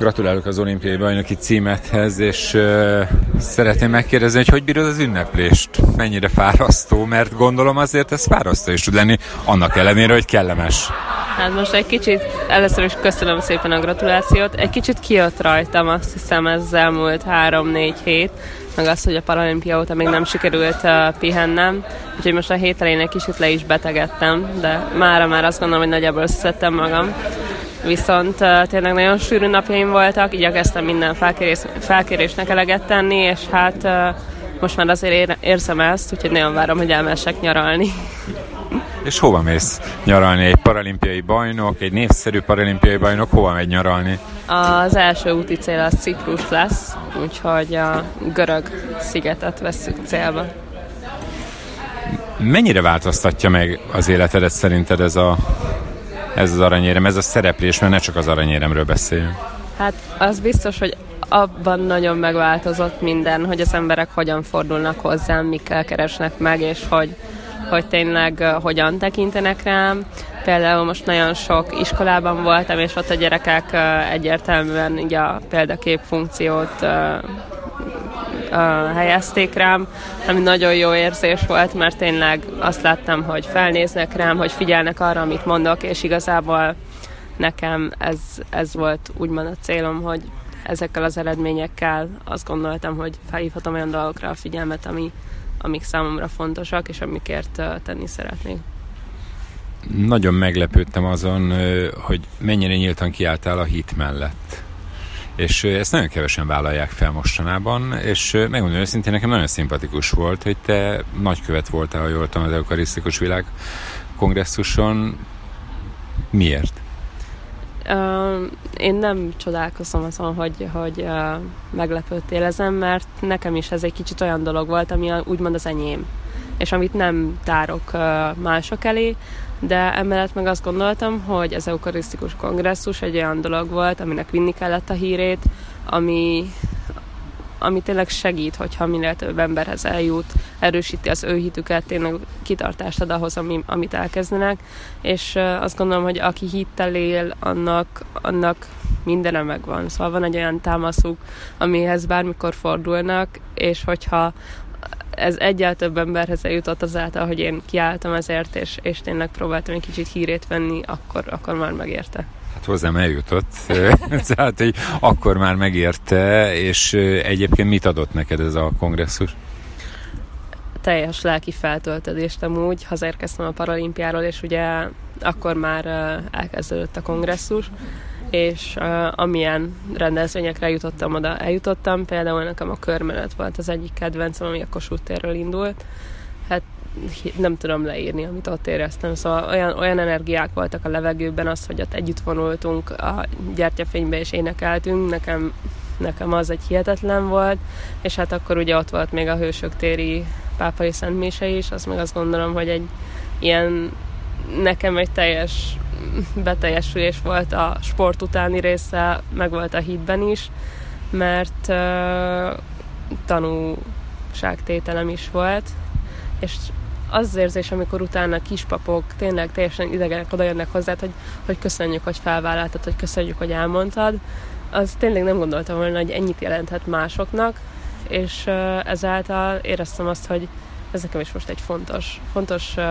Gratulálok az olimpiai bajnoki címethez, és uh, szeretném megkérdezni, hogy hogy bírod az ünneplést? Mennyire fárasztó? Mert gondolom azért ez fárasztó is tud lenni, annak ellenére, hogy kellemes. Hát most egy kicsit, először is köszönöm szépen a gratulációt, egy kicsit kijött rajtam, azt hiszem ez az elmúlt három-négy hét, meg az, hogy a paralimpia óta még nem sikerült uh, pihennem, úgyhogy most a hét elején egy kicsit le is betegedtem, de mára már azt gondolom, hogy nagyjából összeszedtem magam. Viszont uh, tényleg nagyon sűrű napjaim voltak, igyekeztem minden felkérés, felkérésnek eleget tenni, és hát uh, most már azért érzem ezt, úgyhogy nagyon várom, hogy elmessek nyaralni. És hova mész nyaralni? Egy paralimpiai bajnok, egy népszerű paralimpiai bajnok hova megy nyaralni? Az első úti cél az Ciprus lesz, úgyhogy a görög szigetet vesszük célba. Mennyire változtatja meg az életedet szerinted ez, a, ez az aranyérem, ez a szereplés, mert ne csak az aranyéremről beszéljünk? Hát az biztos, hogy abban nagyon megváltozott minden, hogy az emberek hogyan fordulnak hozzám, mikkel keresnek meg, és hogy hogy tényleg hogyan tekintenek rám. Például most nagyon sok iskolában voltam, és ott a gyerekek egyértelműen ugye a példakép funkciót helyezték rám, ami nagyon jó érzés volt, mert tényleg azt láttam, hogy felnéznek rám, hogy figyelnek arra, amit mondok, és igazából nekem ez, ez volt úgymond a célom, hogy ezekkel az eredményekkel azt gondoltam, hogy felhívhatom olyan dolgokra a figyelmet, ami, amik számomra fontosak, és amikért tenni szeretnék. Nagyon meglepődtem azon, hogy mennyire nyíltan kiálltál a hit mellett. És ezt nagyon kevesen vállalják fel mostanában, és megmondom őszintén, nekem nagyon szimpatikus volt, hogy te nagykövet voltál, ha jól tudom, az Eukarisztikus Világ kongresszuson. Miért? én nem csodálkozom azon, hogy, hogy uh, meglepődtél ezen, mert nekem is ez egy kicsit olyan dolog volt, ami úgymond az enyém, és amit nem tárok mások elé, de emellett meg azt gondoltam, hogy ez eukarisztikus kongresszus egy olyan dolog volt, aminek vinni kellett a hírét, ami, ami tényleg segít, hogyha minél több emberhez eljut, erősíti az ő hitüket, tényleg kitartást ad ahhoz, ami, amit elkezdenek, és azt gondolom, hogy aki hittel él, annak, annak mindene megvan. Szóval van egy olyan támaszuk, amihez bármikor fordulnak, és hogyha ez egyáltalán több emberhez eljutott azáltal, hogy én kiálltam ezért, és, és tényleg próbáltam egy kicsit hírét venni, akkor, akkor már megérte. Hát hozzám eljutott, tehát hogy akkor már megérte, és egyébként mit adott neked ez a kongresszus? Teljes lelki feltöltődést amúgy, hazérkeztem a paralimpiáról, és ugye akkor már elkezdődött a kongresszus, és uh, amilyen rendezvényekre jutottam oda, eljutottam. Például nekem a körmenet volt az egyik kedvencem, ami a Kossuth térről indult. Hát nem tudom leírni, amit ott éreztem. Szóval olyan, olyan energiák voltak a levegőben, az, hogy ott együtt vonultunk a gyertyafénybe és énekeltünk, nekem, nekem az egy hihetetlen volt, és hát akkor ugye ott volt még a Hősök téri pápai szentmése is, azt meg azt gondolom, hogy egy ilyen nekem egy teljes beteljesülés volt a sport utáni része, meg volt a hitben is, mert uh, tanúságtételem is volt, és az az érzés, amikor utána kispapok tényleg teljesen idegenek oda jönnek hozzá, hogy, hogy köszönjük, hogy felvállaltad, hogy köszönjük, hogy elmondtad, az tényleg nem gondoltam volna, hogy ennyit jelenthet másoknak, és uh, ezáltal éreztem azt, hogy ez nekem is most egy fontos, fontos, uh,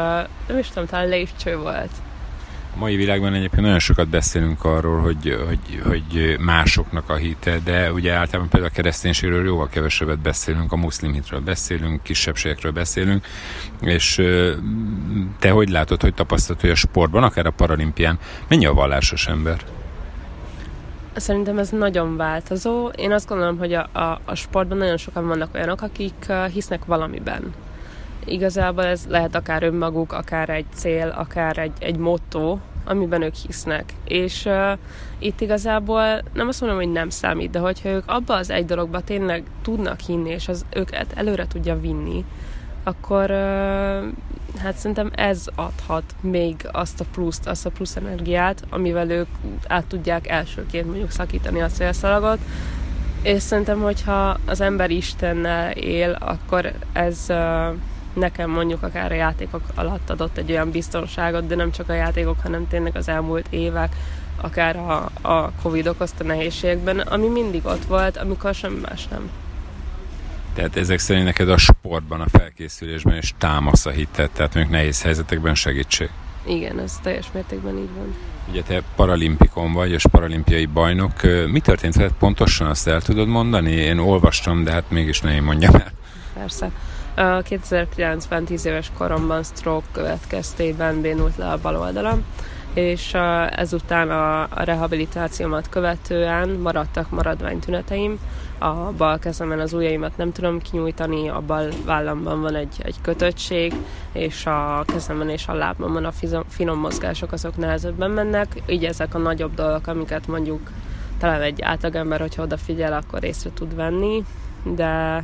nem is tudom, talán lépcső volt mai világban egyébként nagyon sokat beszélünk arról, hogy, hogy, hogy másoknak a hite, de ugye általában például a kereszténységről jóval kevesebbet beszélünk, a muszlim hitről beszélünk, kisebbségekről beszélünk, és te hogy látod, hogy tapasztalod, hogy a sportban, akár a paralimpián, mennyi a vallásos ember? Szerintem ez nagyon változó. Én azt gondolom, hogy a, a, a sportban nagyon sokan vannak olyanok, akik hisznek valamiben igazából ez lehet akár önmaguk, akár egy cél, akár egy, egy motto, amiben ők hisznek. És uh, itt igazából nem azt mondom, hogy nem számít, de hogyha ők abba az egy dologba tényleg tudnak hinni, és az őket előre tudja vinni, akkor uh, hát szerintem ez adhat még azt a pluszt, azt a plusz energiát, amivel ők át tudják elsőként mondjuk szakítani a célszalagot, és szerintem, hogyha az ember Istennel él, akkor ez uh, nekem mondjuk akár a játékok alatt adott egy olyan biztonságot, de nem csak a játékok, hanem tényleg az elmúlt évek, akár a, a Covid okozta nehézségekben, ami mindig ott volt, amikor semmi más nem. Tehát ezek szerint neked a sportban, a felkészülésben is támasz a hitet, tehát mondjuk nehéz helyzetekben segítség. Igen, ez teljes mértékben így van. Ugye te paralimpikon vagy, és paralimpiai bajnok. Mi történt veled pontosan, azt el tudod mondani? Én olvastam, de hát mégis ne én mondjam el. Persze. 2009-ben 10 éves koromban stroke következtében bénult le a bal oldalam, és ezután a, rehabilitációmat követően maradtak maradványtüneteim. A bal kezemen az ujjaimat nem tudom kinyújtani, a bal vállamban van egy, egy kötöttség, és a kezemben és a lábamon a finom mozgások azok nehezebben mennek. Így ezek a nagyobb dolgok, amiket mondjuk talán egy átlagember, hogyha odafigyel, akkor észre tud venni, de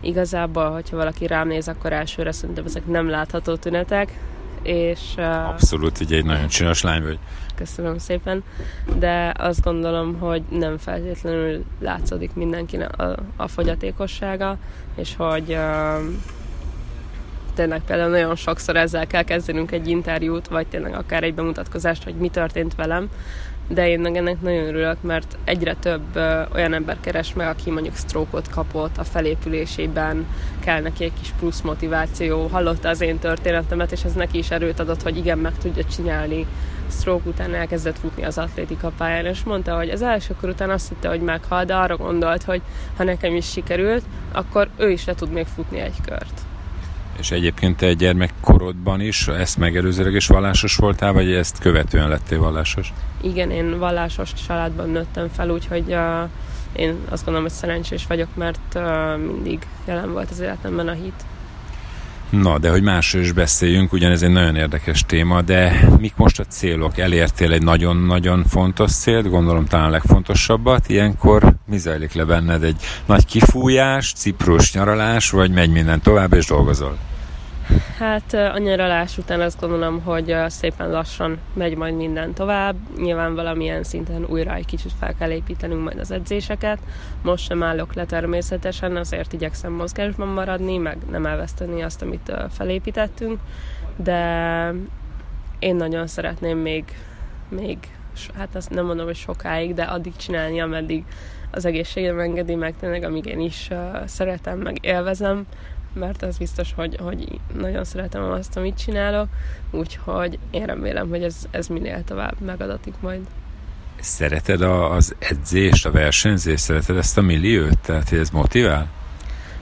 igazából, hogyha valaki rám néz, akkor elsőre szerintem ezek nem látható tünetek, és... Abszolút, ugye egy nagyon csinos lány vagy. Köszönöm szépen, de azt gondolom, hogy nem feltétlenül látszódik mindenkinek a, a fogyatékossága, és hogy uh, tényleg például nagyon sokszor ezzel kell kezdenünk egy interjút, vagy tényleg akár egy bemutatkozást, hogy mi történt velem, de én ennek nagyon örülök, mert egyre több olyan ember keres meg, aki mondjuk sztrókot kapott a felépülésében, kell neki egy kis plusz motiváció, hallotta az én történetemet, és ez neki is erőt adott, hogy igen, meg tudja csinálni. Stroke után elkezdett futni az atlétika pályán, és mondta, hogy az első kor után azt hitte, hogy meghal, de arra gondolt, hogy ha nekem is sikerült, akkor ő is le tud még futni egy kört. És egyébként te gyermekkorodban is ezt megelőzőleg is vallásos voltál, vagy ezt követően lettél vallásos? Igen, én vallásos családban nőttem fel, úgyhogy uh, én azt gondolom, hogy szerencsés vagyok, mert uh, mindig jelen volt az életemben a hit. Na, de hogy másról is beszéljünk, ugyanez egy nagyon érdekes téma, de mik most a célok? Elértél egy nagyon-nagyon fontos célt, gondolom talán a legfontosabbat. Ilyenkor mi zajlik le benned? Egy nagy kifújás, ciprus nyaralás, vagy megy minden tovább és dolgozol? Hát a nyaralás után azt gondolom, hogy szépen lassan megy majd minden tovább. Nyilván valamilyen szinten újra egy kicsit fel kell építenünk majd az edzéseket. Most sem állok le természetesen, azért igyekszem mozgásban maradni, meg nem elveszteni azt, amit felépítettünk. De én nagyon szeretném még, még hát azt nem mondom, hogy sokáig, de addig csinálni, ameddig az egészségem engedi meg, tényleg amíg én is uh, szeretem, meg élvezem, mert az biztos, hogy, hogy nagyon szeretem azt, amit csinálok, úgyhogy én remélem, hogy ez, ez minél tovább megadatik majd. Szereted a, az edzést, a versenyzést, szereted ezt a milliót? Tehát, hogy ez motivál?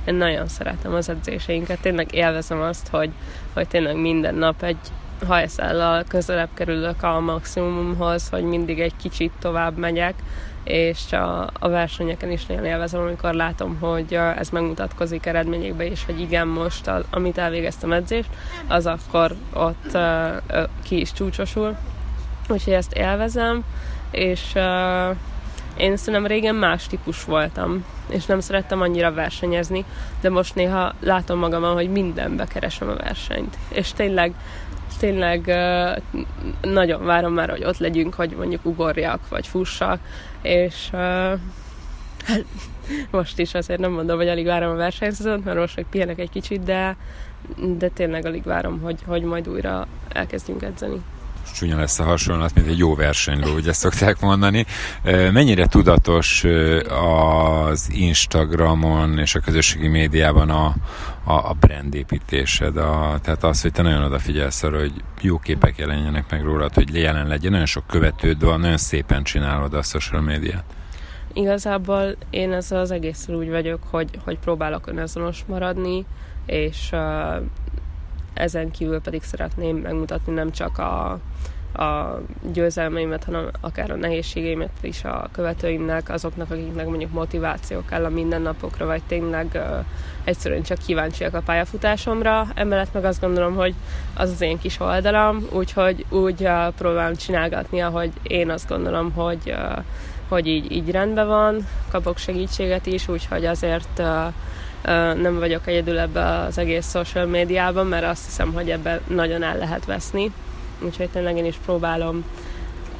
Én nagyon szeretem az edzéseinket, tényleg élvezem azt, hogy, hogy tényleg minden nap egy hajszállal közelebb kerülök a maximumhoz, hogy mindig egy kicsit tovább megyek, és a, a versenyeken is nagyon élvezem, amikor látom, hogy ez megmutatkozik eredményekbe, és hogy igen, most, a, amit elvégeztem edzést, az akkor ott uh, ki is csúcsosul. Úgyhogy ezt élvezem, és uh, én szerintem régen más típus voltam, és nem szerettem annyira versenyezni, de most néha látom magamon, hogy mindenbe keresem a versenyt. És tényleg tényleg nagyon várom már, hogy ott legyünk, hogy mondjuk ugorjak, vagy fussak, és hát most is azért nem mondom, hogy alig várom a versenyszezont, mert most még pihenek egy kicsit, de, de tényleg alig várom, hogy, hogy majd újra elkezdjünk edzeni csúnya lesz a hasonlat, mint egy jó versenyló, ugye szokták mondani. Mennyire tudatos az Instagramon és a közösségi médiában a, a, a brandépítésed, a, tehát az, hogy te nagyon odafigyelsz arra, hogy jó képek jelenjenek meg rólad, hogy jelen legyen, nagyon sok követőd van, nagyon szépen csinálod a social médiát. Igazából én ezzel az egészen úgy vagyok, hogy, hogy próbálok önazonos maradni, és ezen kívül pedig szeretném megmutatni nem csak a, a győzelmeimet, hanem akár a nehézségeimet is a követőimnek, azoknak, akiknek mondjuk motiváció kell a mindennapokra, vagy tényleg uh, egyszerűen csak kíváncsiak a pályafutásomra. Emellett meg azt gondolom, hogy az az én kis oldalam, úgyhogy úgy uh, próbálom csinálgatni, ahogy én azt gondolom, hogy, uh, hogy így, így rendben van, kapok segítséget is, úgyhogy azért uh, nem vagyok egyedül ebbe az egész social médiában, mert azt hiszem, hogy ebben nagyon el lehet veszni. Úgyhogy tényleg én is próbálom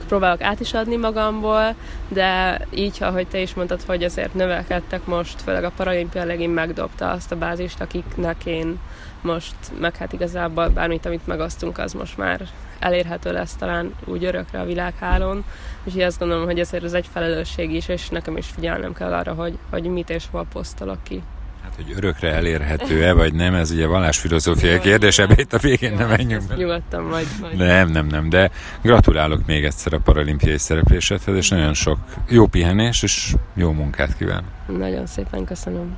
próbálok át is adni magamból, de így, ahogy te is mondtad, hogy azért növelkedtek most, főleg a paralimpia legint megdobta azt a bázist, akiknek én most, meg hát igazából bármit, amit megosztunk, az most már elérhető lesz talán úgy örökre a világhálón, és így azt gondolom, hogy ezért ez egy felelősség is, és nekem is figyelnem kell arra, hogy, hogy mit és hol posztolok ki. Hát, hogy örökre elérhető-e, vagy nem, ez ugye vallásfilozófiai kérdés, ebbe itt a végén nem menjünk be. Nyugodtan vagy, vagy. Nem, nem, nem, de gratulálok még egyszer a paralimpiai szereplésedhez, és nagyon sok jó pihenés, és jó munkát kívánok. Nagyon szépen köszönöm.